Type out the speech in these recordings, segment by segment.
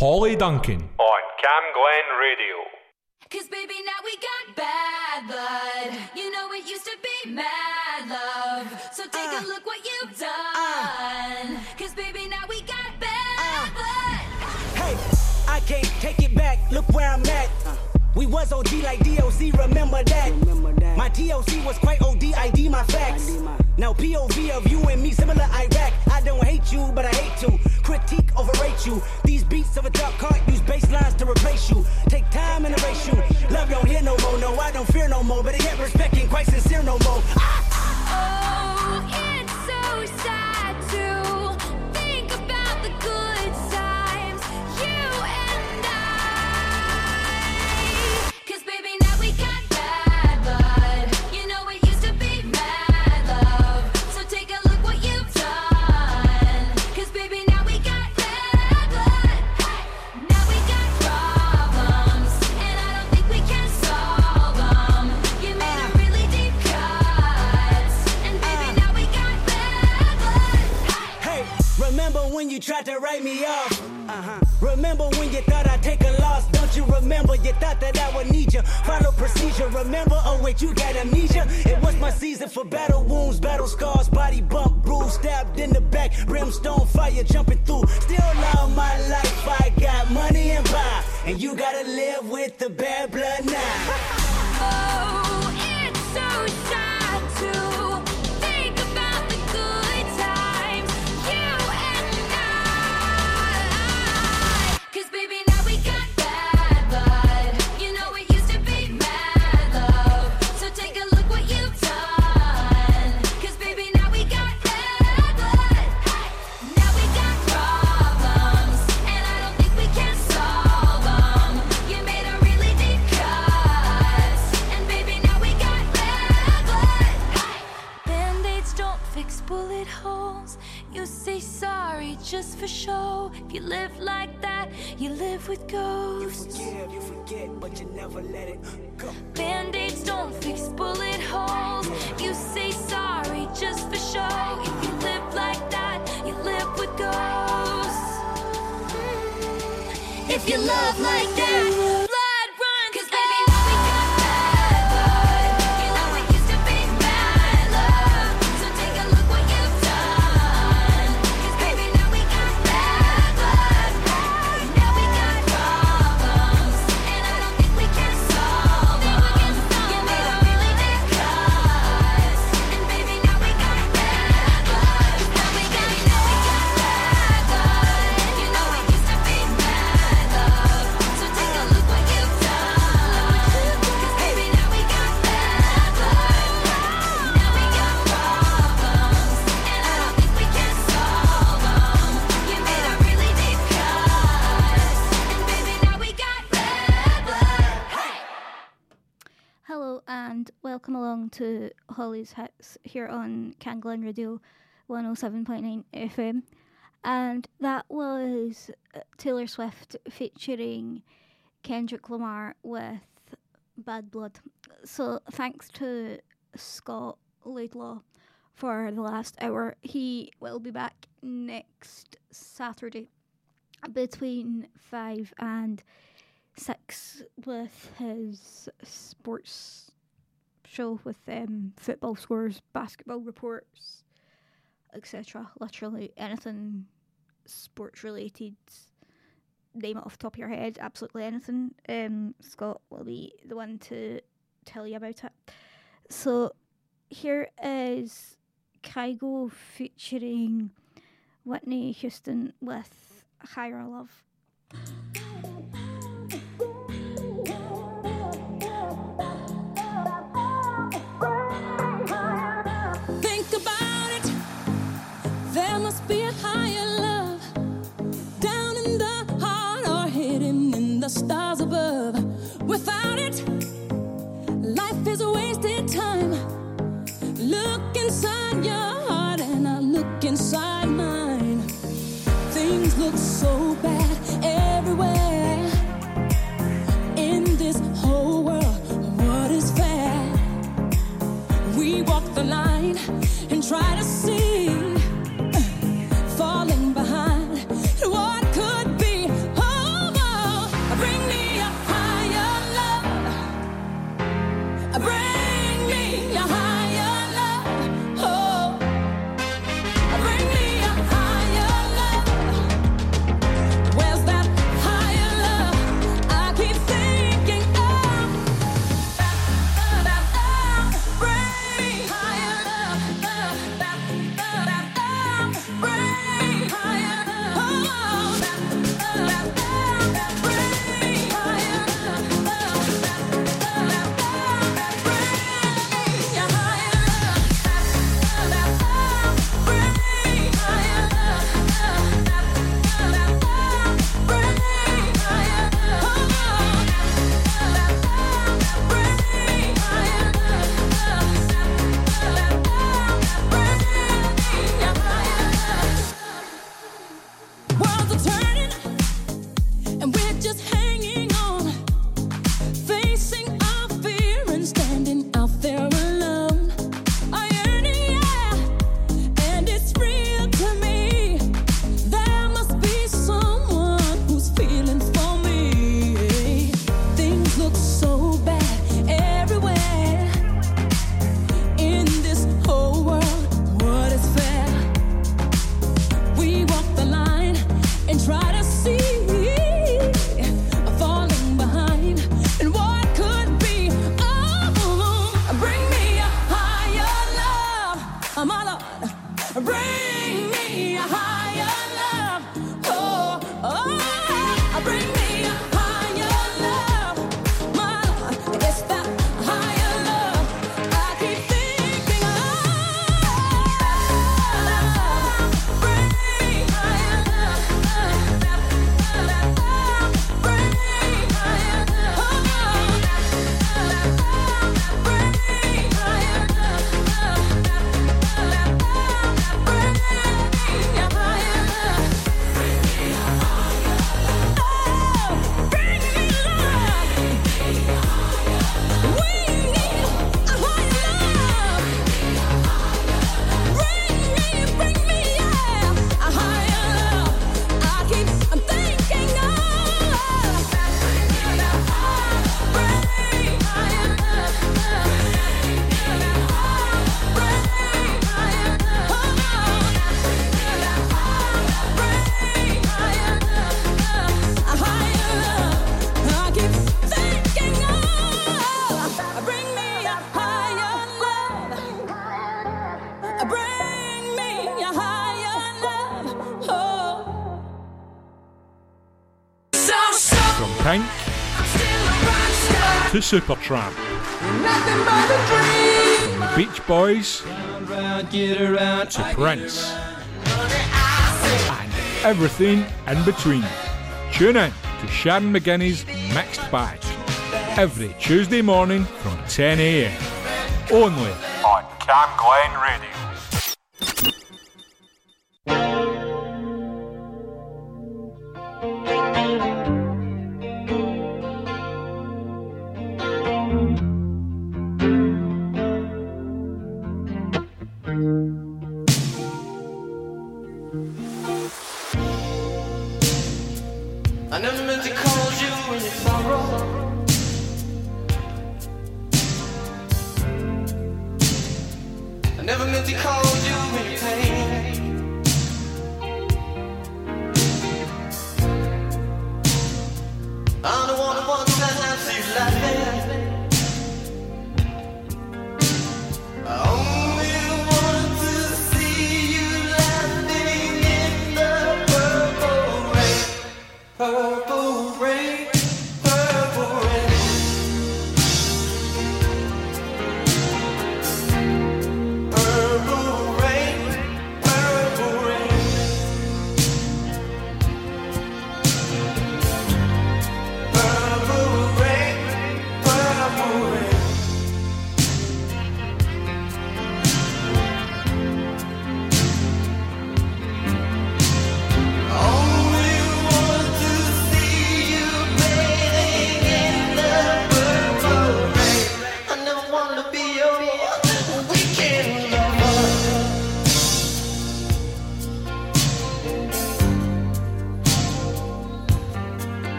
Holly Duncan on Cam Glen Radio. Cause baby, now we got bad blood. You know it used to be mad love. So take uh, a look what you've done. Cause baby, now we got bad uh, blood. Hey, I can't take it back. Look where I'm at. We was OG like DOC, remember that. remember that. My TLC was quite OD, ID my facts. ID my now POV of you and me, similar Iraq. I don't hate you, but I hate to critique, overrate you. These beats of a dark cart use bass lines to replace you. Take time and erase you. Love don't hear no more, no, I don't fear no more. But I get respect ain't quite sincere no more. Ah! Oh, it's so sad. You tried to write me off. Uh-huh. Remember when you thought I'd take a loss? Don't you remember? You thought that I would need you. Follow procedure. Remember? Oh wait, you got amnesia. It was my season for battle wounds, battle scars, body bump, bruise, stabbed in the back, brimstone fire jumping through. Still love my life. I got money and power, and you gotta live with the bad blood now. oh, it's so. Forget, but you never let it go. Band-aids don't fix bullet holes. You say sorry just for show. If you live like that, you live with ghosts. If you love like that. Holly's House here on Cam Radio 107.9 FM. And that was uh, Taylor Swift featuring Kendrick Lamar with Bad Blood. So thanks to Scott Laidlaw for the last hour. He will be back next Saturday between 5 and 6 with his sports show with um, football scores, basketball reports, etc. Literally anything sports related. Name it off the top of your head, absolutely anything. Um, Scott will be the one to tell you about it. So here is Kygo featuring Whitney Houston with Higher Love. Supertramp. From the Beach Boys to Prince. And everything in between. Tune in to Sharon McGinney's Mixed Bag every Tuesday morning from 10am. Only on Cam Glen Radio.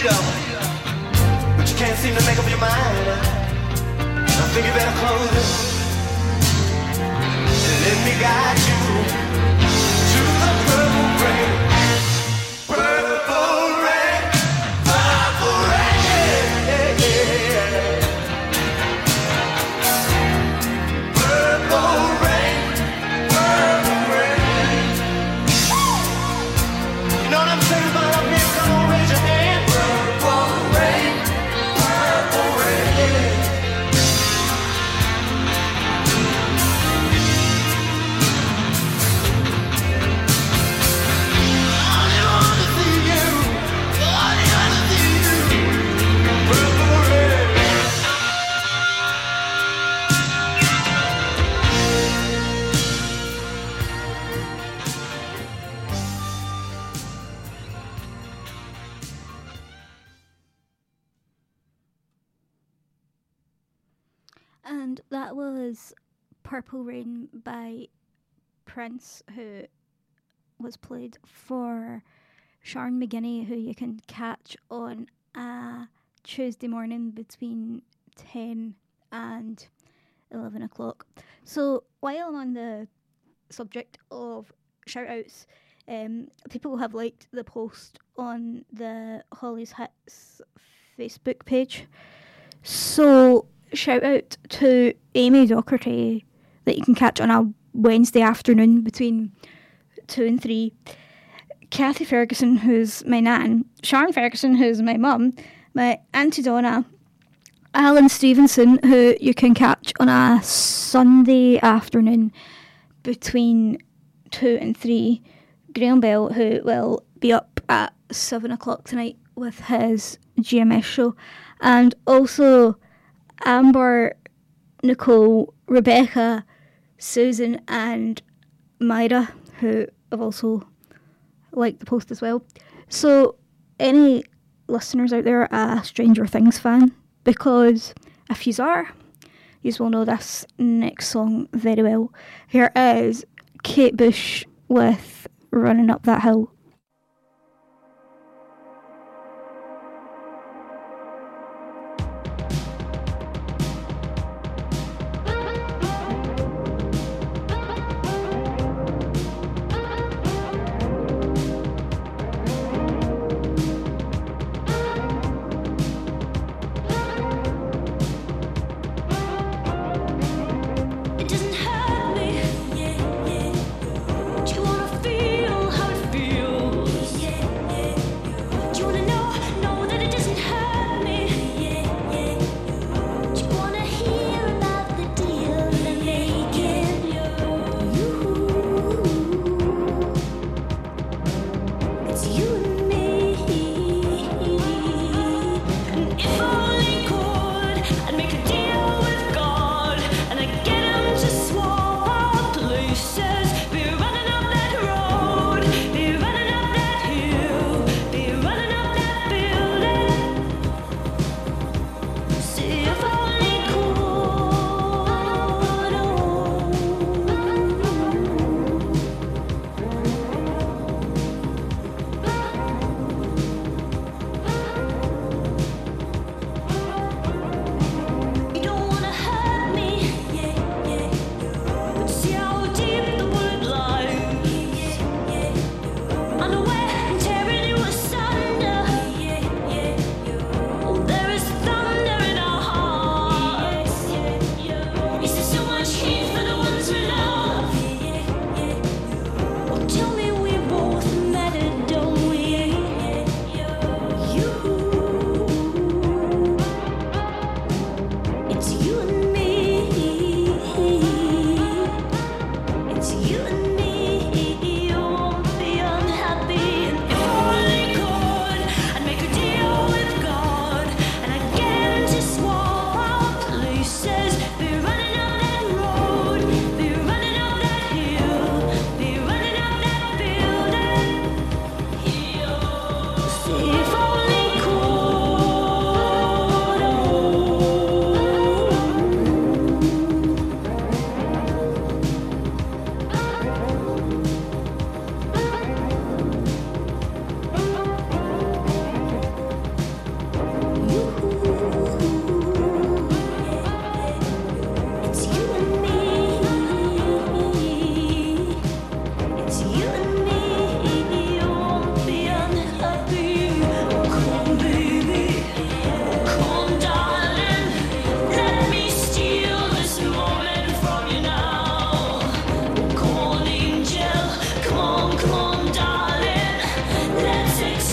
freedom, but you can't seem to make up your mind. I think you better close it and let me guide you. Purple Rain by Prince, who was played for Sharon McGinney, who you can catch on a Tuesday morning between 10 and 11 o'clock. So while I'm on the subject of shout outs, um, people have liked the post on the Holly's Hits Facebook page. So shout out to Amy Docherty that you can catch on a Wednesday afternoon between two and three. Kathy Ferguson, who's my nan, Sharon Ferguson, who's my mum, my Auntie Donna, Alan Stevenson, who you can catch on a Sunday afternoon between two and three. Graham Bell, who will be up at seven o'clock tonight with his GMS show, and also Amber, Nicole, Rebecca, Susan, and Myra, who have also liked the post as well. So, any listeners out there a Stranger Things fan? Because if you are, you will know this next song very well. Here is Kate Bush with Running Up That Hill.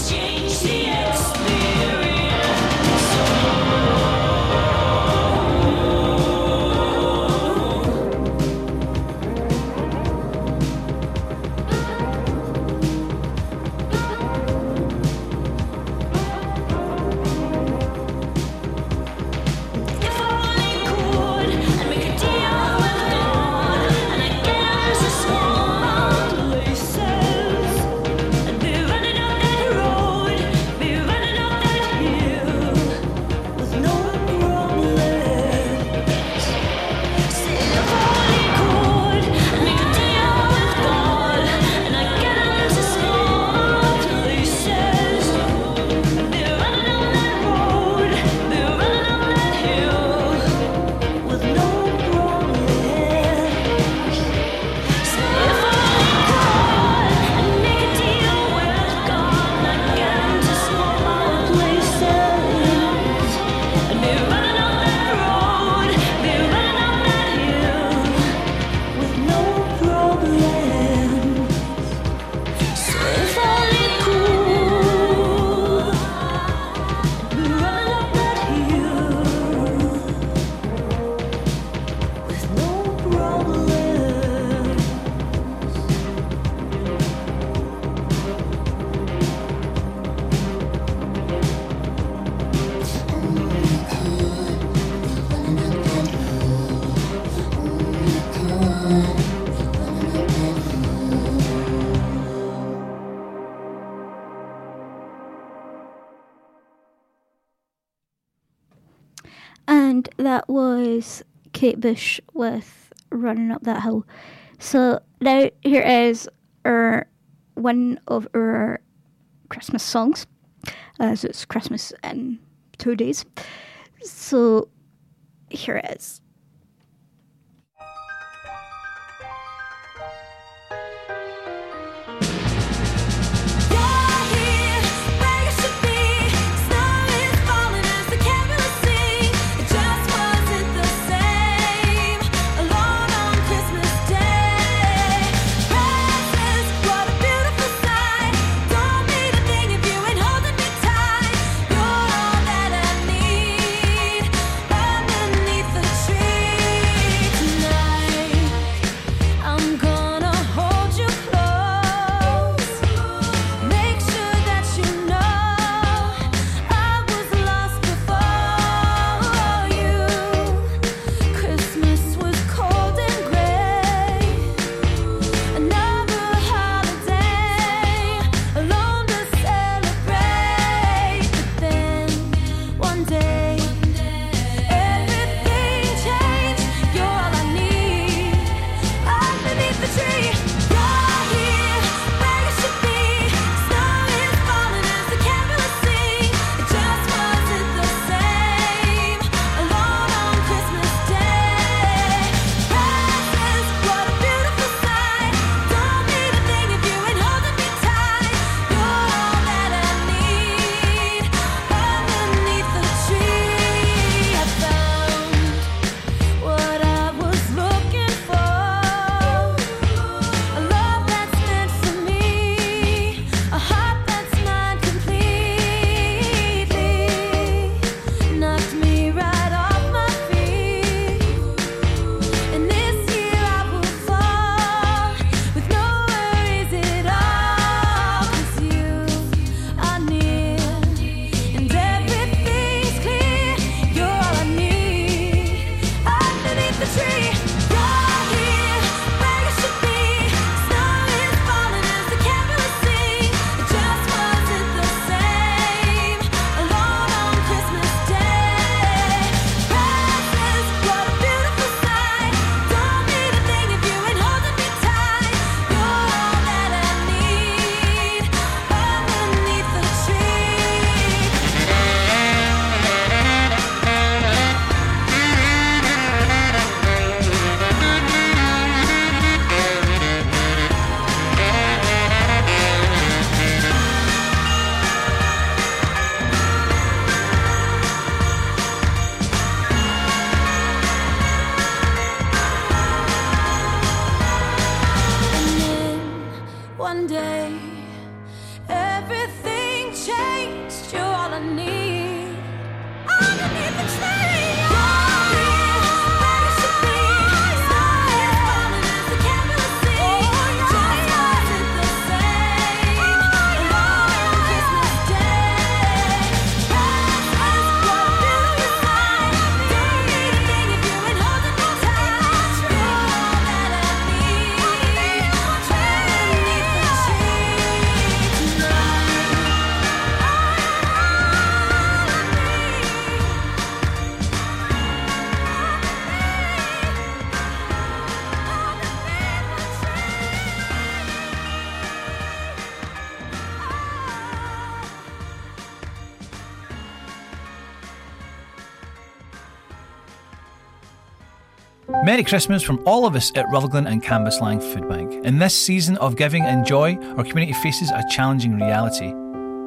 change the air. Kate Bush with Running Up That Hill. So now here is our one of our Christmas songs, uh, as it's Christmas in two days. So here it is. Merry Christmas from all of us at Rutherglen and Cambuslang Food Bank. In this season of giving and joy, our community faces a challenging reality.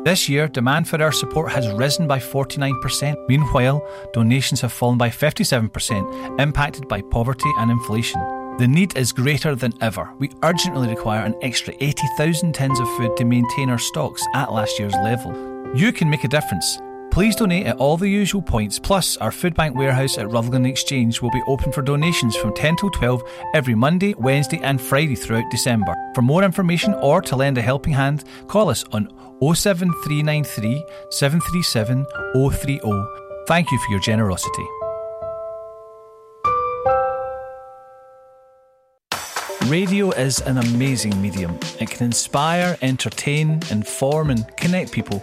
This year, demand for our support has risen by 49%. Meanwhile, donations have fallen by 57%, impacted by poverty and inflation. The need is greater than ever. We urgently require an extra 80,000 tins of food to maintain our stocks at last year's level. You can make a difference. Please donate at all the usual points, plus our food bank warehouse at Rutherglen Exchange will be open for donations from 10 till 12 every Monday, Wednesday and Friday throughout December. For more information or to lend a helping hand, call us on 07393 737 030. Thank you for your generosity. Radio is an amazing medium. It can inspire, entertain, inform, and connect people.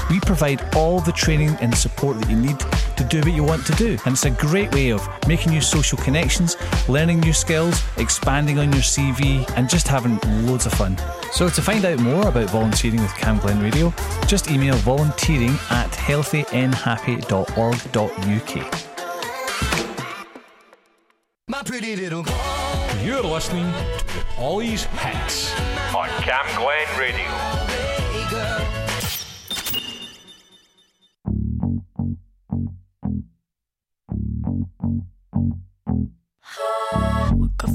We provide all the training and support that you need to do what you want to do. And it's a great way of making new social connections, learning new skills, expanding on your CV, and just having loads of fun. So, to find out more about volunteering with Cam Glen Radio, just email volunteering at healthynhappy.org.uk. My pretty little You're listening to Holly's Hits on Cam Glen Radio.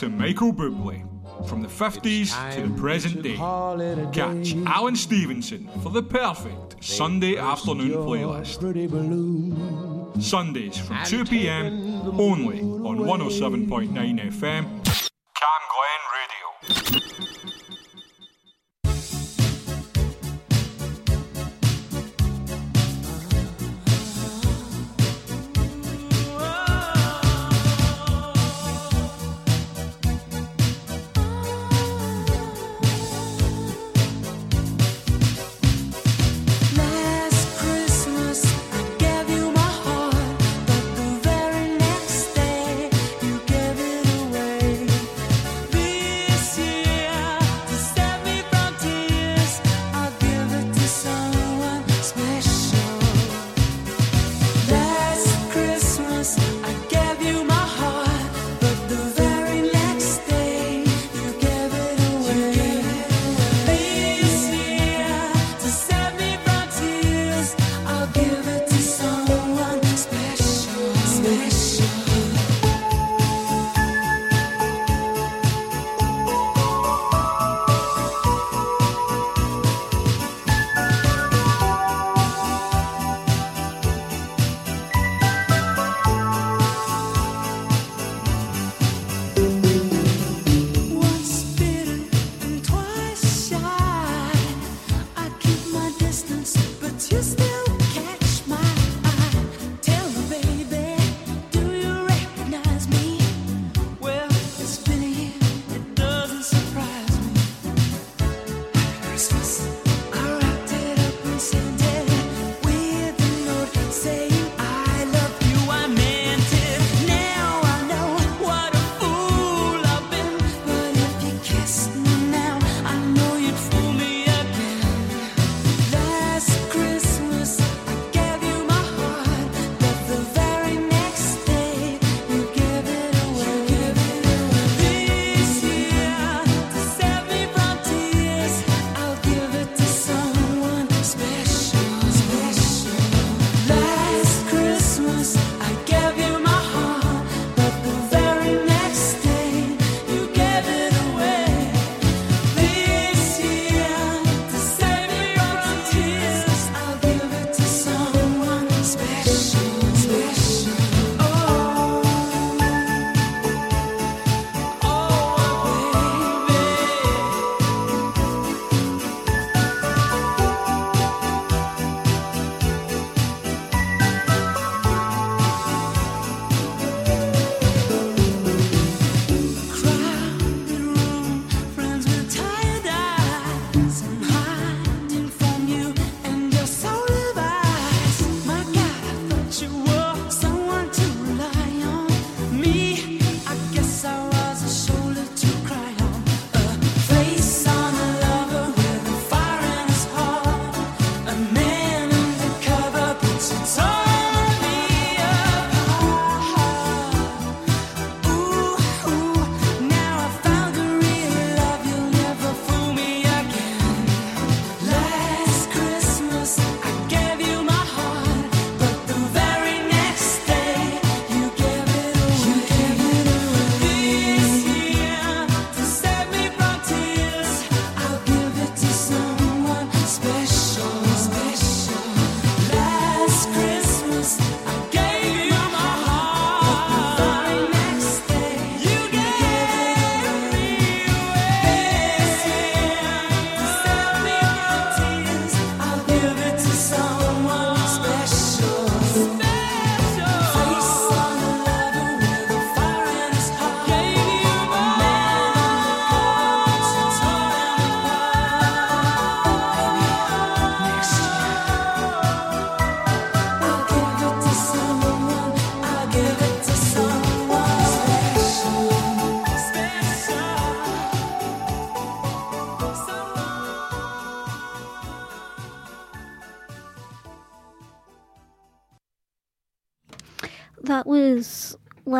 to Michael Bublé. From the 50s to the present day, catch Alan Stevenson for the perfect Sunday afternoon playlist. Sundays from 2pm only on 107.9 FM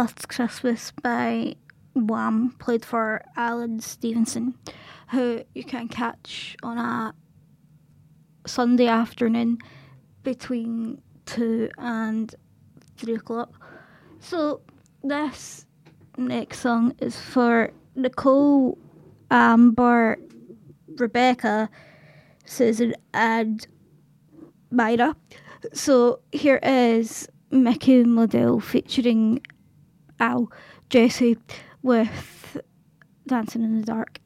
last Christmas by Wham played for Alan Stevenson, who you can catch on a Sunday afternoon between two and three o'clock. So this next song is for Nicole, Amber, Rebecca, Susan, and Myra. So here is Mickey Modelle featuring Al Jesse with Dancing in the Dark.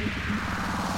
ハハハハ!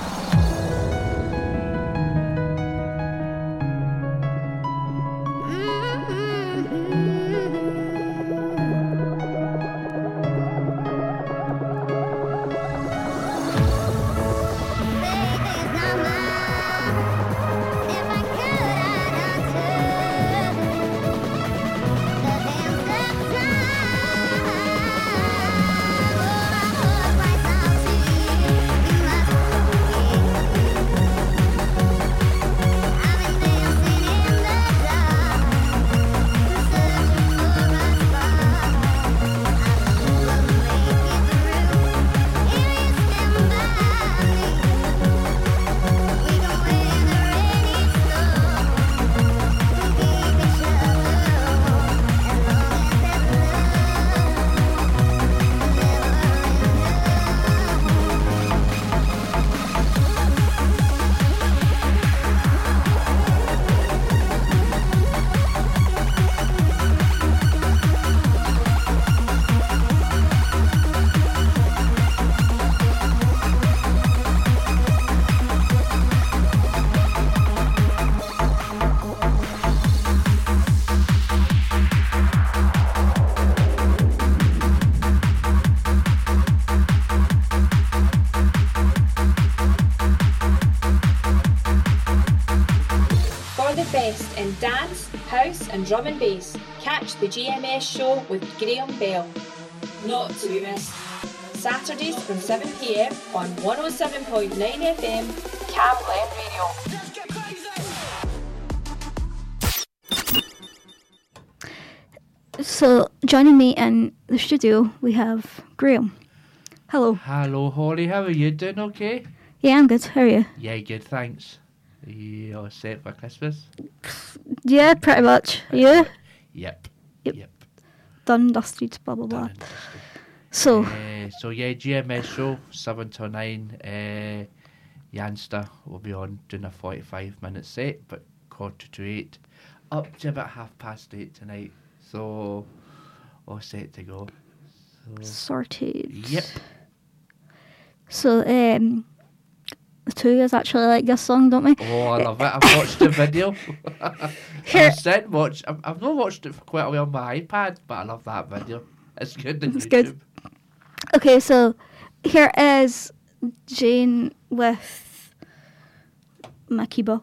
Drum and bass. Catch the GMS show with Graham Bell. Not to be missed. Saturdays from 7pm on 107.9 FM, Cam Glen Radio. So, joining me in the studio, we have Graham. Hello. Hello, Holly. How are you doing? Okay. Yeah, I'm good. How are you? Yeah, good. Thanks. Are you all set for Christmas? Yeah, pretty much. You? Yep. Yep. Done, dusted, blah, blah, blah. So, Uh, so yeah, GMS show seven to nine. Uh, Yanster will be on doing a forty-five minute set, but quarter to eight, up to about half past eight tonight. So all set to go. So, sorted. Yep. So, um, two of us actually like this song, don't we? Oh, I love it. I've watched the video. Here- I've said watch. I've, I've not watched it for quite a while on my iPad, but I love that video. It's good. on It's good. Okay, so here is Jain with Makeba.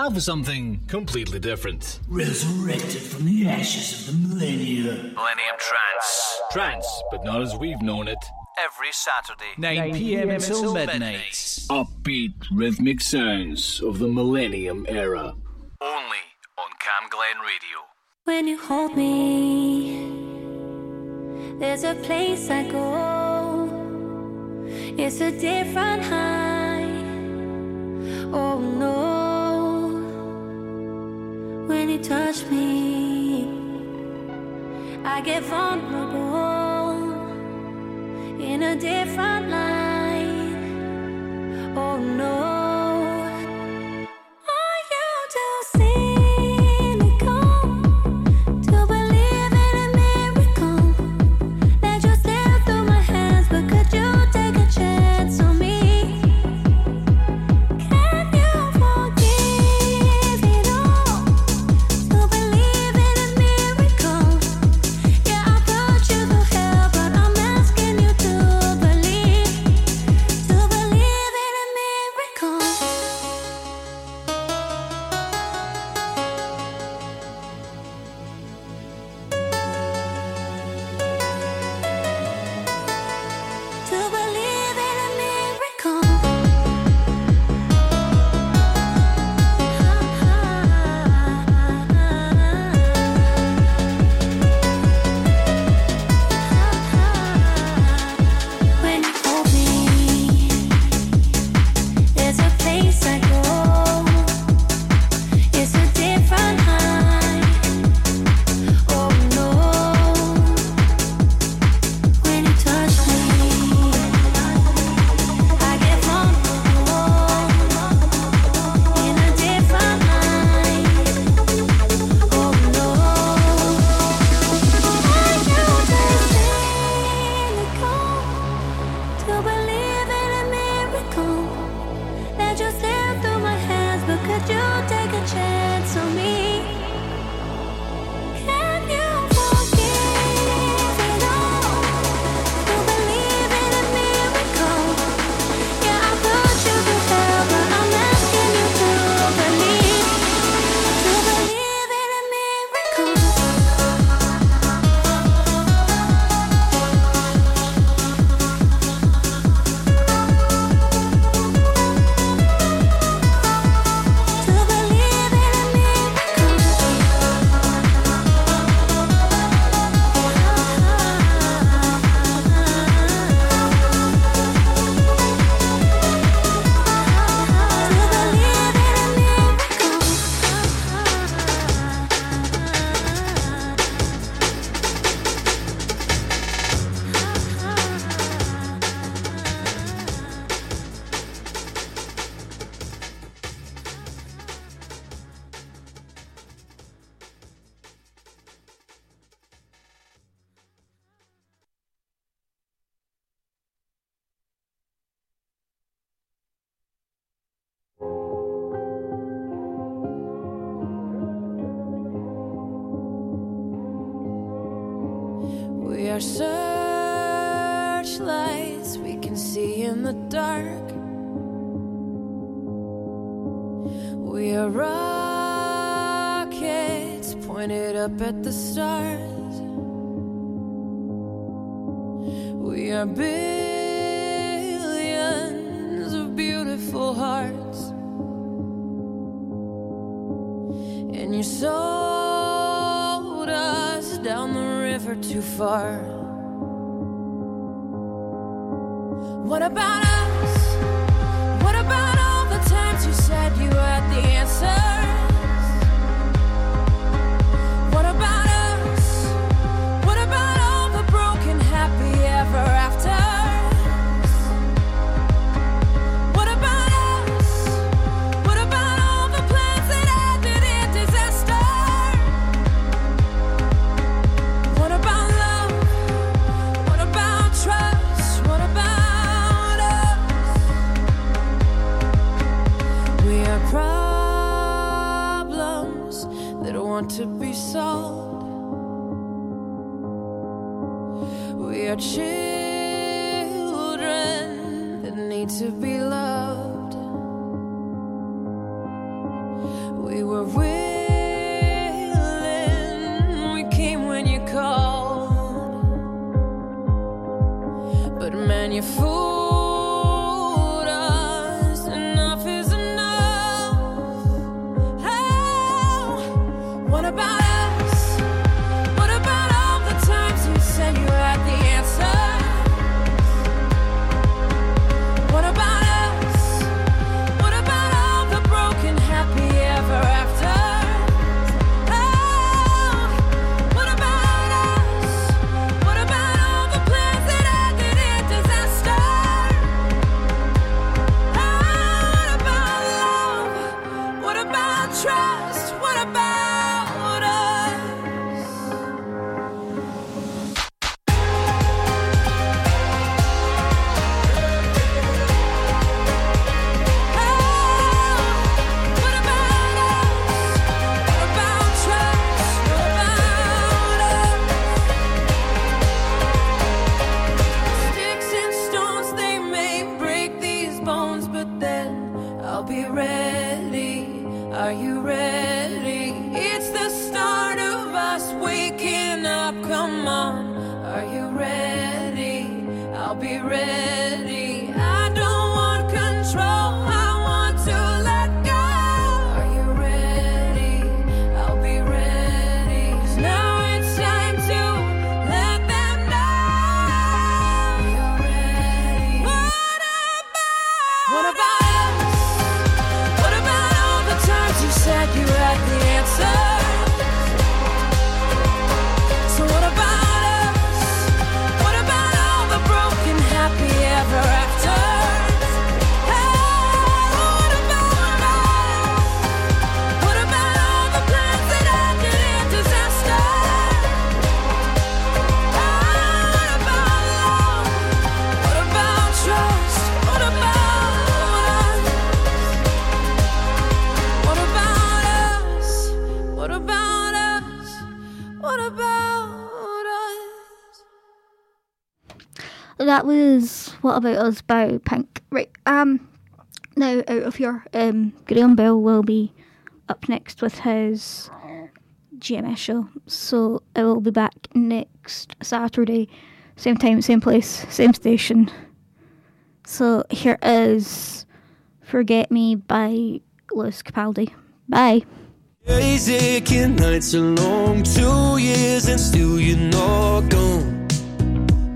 now for something completely different. Resurrected from the ashes of the millennium. Millennium Trance. Trance, but not as we've known it. Every Saturday, 9, p.m. until midnight. midnight. Upbeat rhythmic sounds of the millennium era. Only on Camglen Radio. When you hold me, there's a place I go. It's a different high. Oh no when you touch me. I get vulnerable in a different light. at the start. I'll be ready. That was What About Us by Pink. Right, um, now out of here, um, Graham Bell will be up next with his GMS show. So I will be back next Saturday, same time, same place, same station. So here is Forget Me by Lewis Capaldi. Bye. Days aching, nights are long, two years and still you're not gone.